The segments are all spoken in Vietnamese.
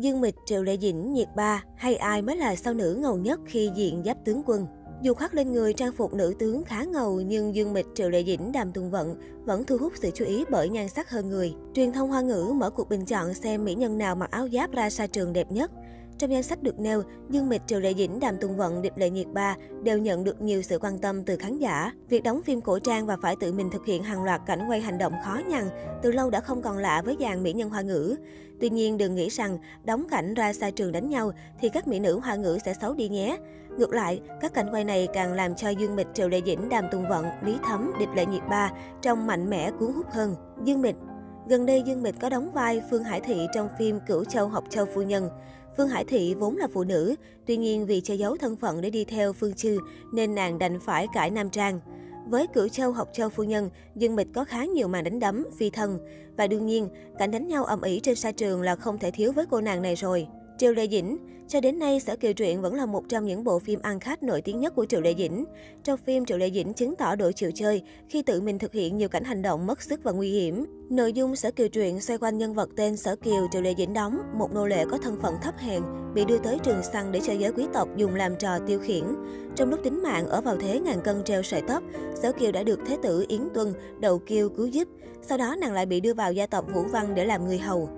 Dương Mịch, Triệu Lệ Dĩnh, Nhiệt Ba hay ai mới là sao nữ ngầu nhất khi diện giáp tướng quân? Dù khoác lên người trang phục nữ tướng khá ngầu nhưng Dương Mịch, Triệu Lệ Dĩnh, Đàm Tùng Vận vẫn thu hút sự chú ý bởi nhan sắc hơn người. Truyền thông Hoa ngữ mở cuộc bình chọn xem mỹ nhân nào mặc áo giáp ra sa trường đẹp nhất. Trong danh sách được nêu, Dương Mịch, Triệu Lệ Dĩnh, Đàm Tùng Vận, Điệp Lệ Nhiệt Ba đều nhận được nhiều sự quan tâm từ khán giả. Việc đóng phim cổ trang và phải tự mình thực hiện hàng loạt cảnh quay hành động khó nhằn từ lâu đã không còn lạ với dàn mỹ nhân hoa ngữ. Tuy nhiên, đừng nghĩ rằng đóng cảnh ra xa trường đánh nhau thì các mỹ nữ hoa ngữ sẽ xấu đi nhé. Ngược lại, các cảnh quay này càng làm cho Dương Mịch, Triệu Lệ Dĩnh, Đàm Tùng Vận, Lý Thấm, Điệp Lệ Nhiệt Ba trông mạnh mẽ cuốn hút hơn. Dương Mịch Gần đây, Dương Mịch có đóng vai Phương Hải Thị trong phim Cửu Châu Học Châu Phu Nhân. Phương Hải Thị vốn là phụ nữ, tuy nhiên vì che giấu thân phận để đi theo Phương Chư nên nàng đành phải cải nam trang. Với Cửu Châu học Châu phu nhân, Dương Mịch có khá nhiều màn đánh đấm, phi thân. Và đương nhiên, cảnh đánh nhau ầm ĩ trên sa trường là không thể thiếu với cô nàng này rồi. Triệu Lệ Dĩnh Cho đến nay, Sở Kiều Truyện vẫn là một trong những bộ phim ăn khách nổi tiếng nhất của Triệu Lệ Dĩnh. Trong phim, Triệu Lệ Dĩnh chứng tỏ độ chịu chơi khi tự mình thực hiện nhiều cảnh hành động mất sức và nguy hiểm. Nội dung Sở Kiều Truyện xoay quanh nhân vật tên Sở Kiều Triệu Lệ Dĩnh đóng, một nô lệ có thân phận thấp hèn, bị đưa tới trường săn để cho giới quý tộc dùng làm trò tiêu khiển. Trong lúc tính mạng ở vào thế ngàn cân treo sợi tóc, Sở Kiều đã được Thế tử Yến Tuân đầu kiều cứu giúp. Sau đó nàng lại bị đưa vào gia tộc Vũ Văn để làm người hầu.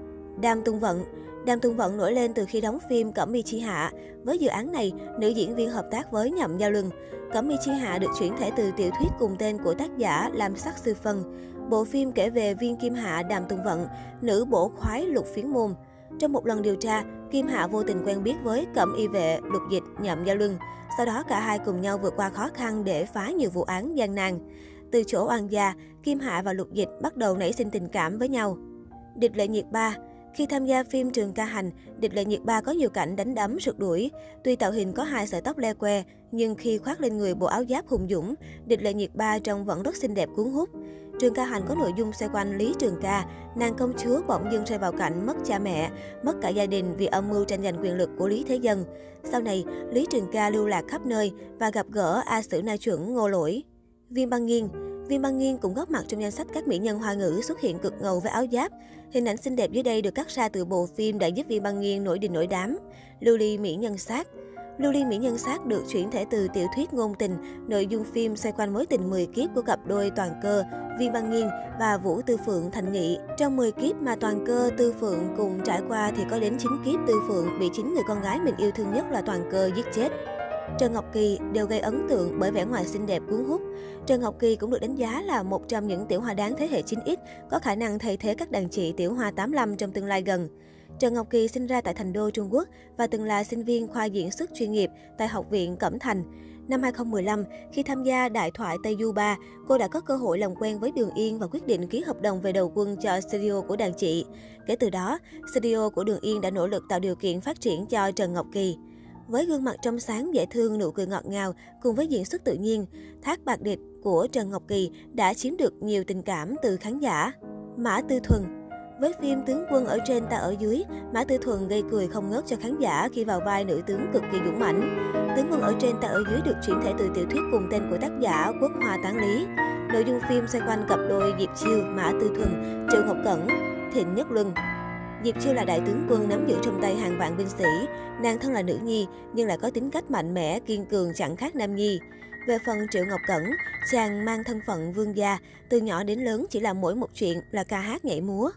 Đam Tung Vận Đàm Tùng Vận nổi lên từ khi đóng phim Cẩm Mi Chi Hạ. Với dự án này, nữ diễn viên hợp tác với Nhậm Giao Lưng. Cẩm Mi Chi Hạ được chuyển thể từ tiểu thuyết cùng tên của tác giả Lam Sắc Sư Phân. Bộ phim kể về viên Kim Hạ Đàm Tùng Vận, nữ bổ khoái lục phiến môn. Trong một lần điều tra, Kim Hạ vô tình quen biết với Cẩm Y Vệ, Lục Dịch, Nhậm Giao Lưng. Sau đó cả hai cùng nhau vượt qua khó khăn để phá nhiều vụ án gian nan. Từ chỗ oan gia, Kim Hạ và Lục Dịch bắt đầu nảy sinh tình cảm với nhau. Địch lệ nhiệt ba khi tham gia phim Trường Ca Hành, Địch Lệ Nhiệt Ba có nhiều cảnh đánh đấm rượt đuổi. Tuy tạo hình có hai sợi tóc le que, nhưng khi khoác lên người bộ áo giáp hùng dũng, Địch Lệ Nhiệt Ba trông vẫn rất xinh đẹp cuốn hút. Trường Ca Hành có nội dung xoay quanh Lý Trường Ca, nàng công chúa bỗng dưng rơi vào cảnh mất cha mẹ, mất cả gia đình vì âm mưu tranh giành quyền lực của Lý Thế Dân. Sau này, Lý Trường Ca lưu lạc khắp nơi và gặp gỡ A Sử Na Chuẩn Ngô Lỗi. Viên Băng Nghiên Viên Băng Nghiên cũng góp mặt trong danh sách các mỹ nhân hoa ngữ xuất hiện cực ngầu với áo giáp. Hình ảnh xinh đẹp dưới đây được cắt ra từ bộ phim đã giúp Viên Băng Nghiên nổi đình nổi đám. Lưu ly mỹ nhân sát Lưu ly mỹ nhân sát được chuyển thể từ tiểu thuyết ngôn tình, nội dung phim xoay quanh mối tình 10 kiếp của cặp đôi toàn cơ Viên Băng Nghiên và Vũ Tư Phượng Thành Nghị. Trong 10 kiếp mà toàn cơ Tư Phượng cùng trải qua thì có đến 9 kiếp Tư Phượng bị chính người con gái mình yêu thương nhất là toàn cơ giết chết. Trần Ngọc Kỳ đều gây ấn tượng bởi vẻ ngoài xinh đẹp cuốn hút. Trần Ngọc Kỳ cũng được đánh giá là một trong những tiểu hoa đáng thế hệ 9X, có khả năng thay thế các đàn chị tiểu hoa 85 trong tương lai gần. Trần Ngọc Kỳ sinh ra tại Thành Đô, Trung Quốc và từng là sinh viên khoa diễn xuất chuyên nghiệp tại Học viện Cẩm Thành. Năm 2015, khi tham gia Đại thoại Tây Du Ba, cô đã có cơ hội làm quen với Đường Yên và quyết định ký hợp đồng về đầu quân cho studio của đàn chị. Kể từ đó, studio của Đường Yên đã nỗ lực tạo điều kiện phát triển cho Trần Ngọc Kỳ. Với gương mặt trong sáng dễ thương, nụ cười ngọt ngào cùng với diễn xuất tự nhiên, Thác Bạc Địch của Trần Ngọc Kỳ đã chiếm được nhiều tình cảm từ khán giả. Mã Tư Thuần với phim Tướng quân ở trên ta ở dưới, Mã Tư Thuần gây cười không ngớt cho khán giả khi vào vai nữ tướng cực kỳ dũng mãnh. Tướng quân ở trên ta ở dưới được chuyển thể từ tiểu thuyết cùng tên của tác giả Quốc Hoa Tán Lý. Nội dung phim xoay quanh cặp đôi Diệp Chiêu, Mã Tư Thuần, Trương Ngọc Cẩn, Thịnh Nhất Luân. Diệp Chiêu là đại tướng quân nắm giữ trong tay hàng vạn binh sĩ. Nàng thân là nữ nhi, nhưng lại có tính cách mạnh mẽ, kiên cường chẳng khác nam nhi. Về phần Triệu Ngọc Cẩn, chàng mang thân phận vương gia, từ nhỏ đến lớn chỉ làm mỗi một chuyện là ca hát nhảy múa.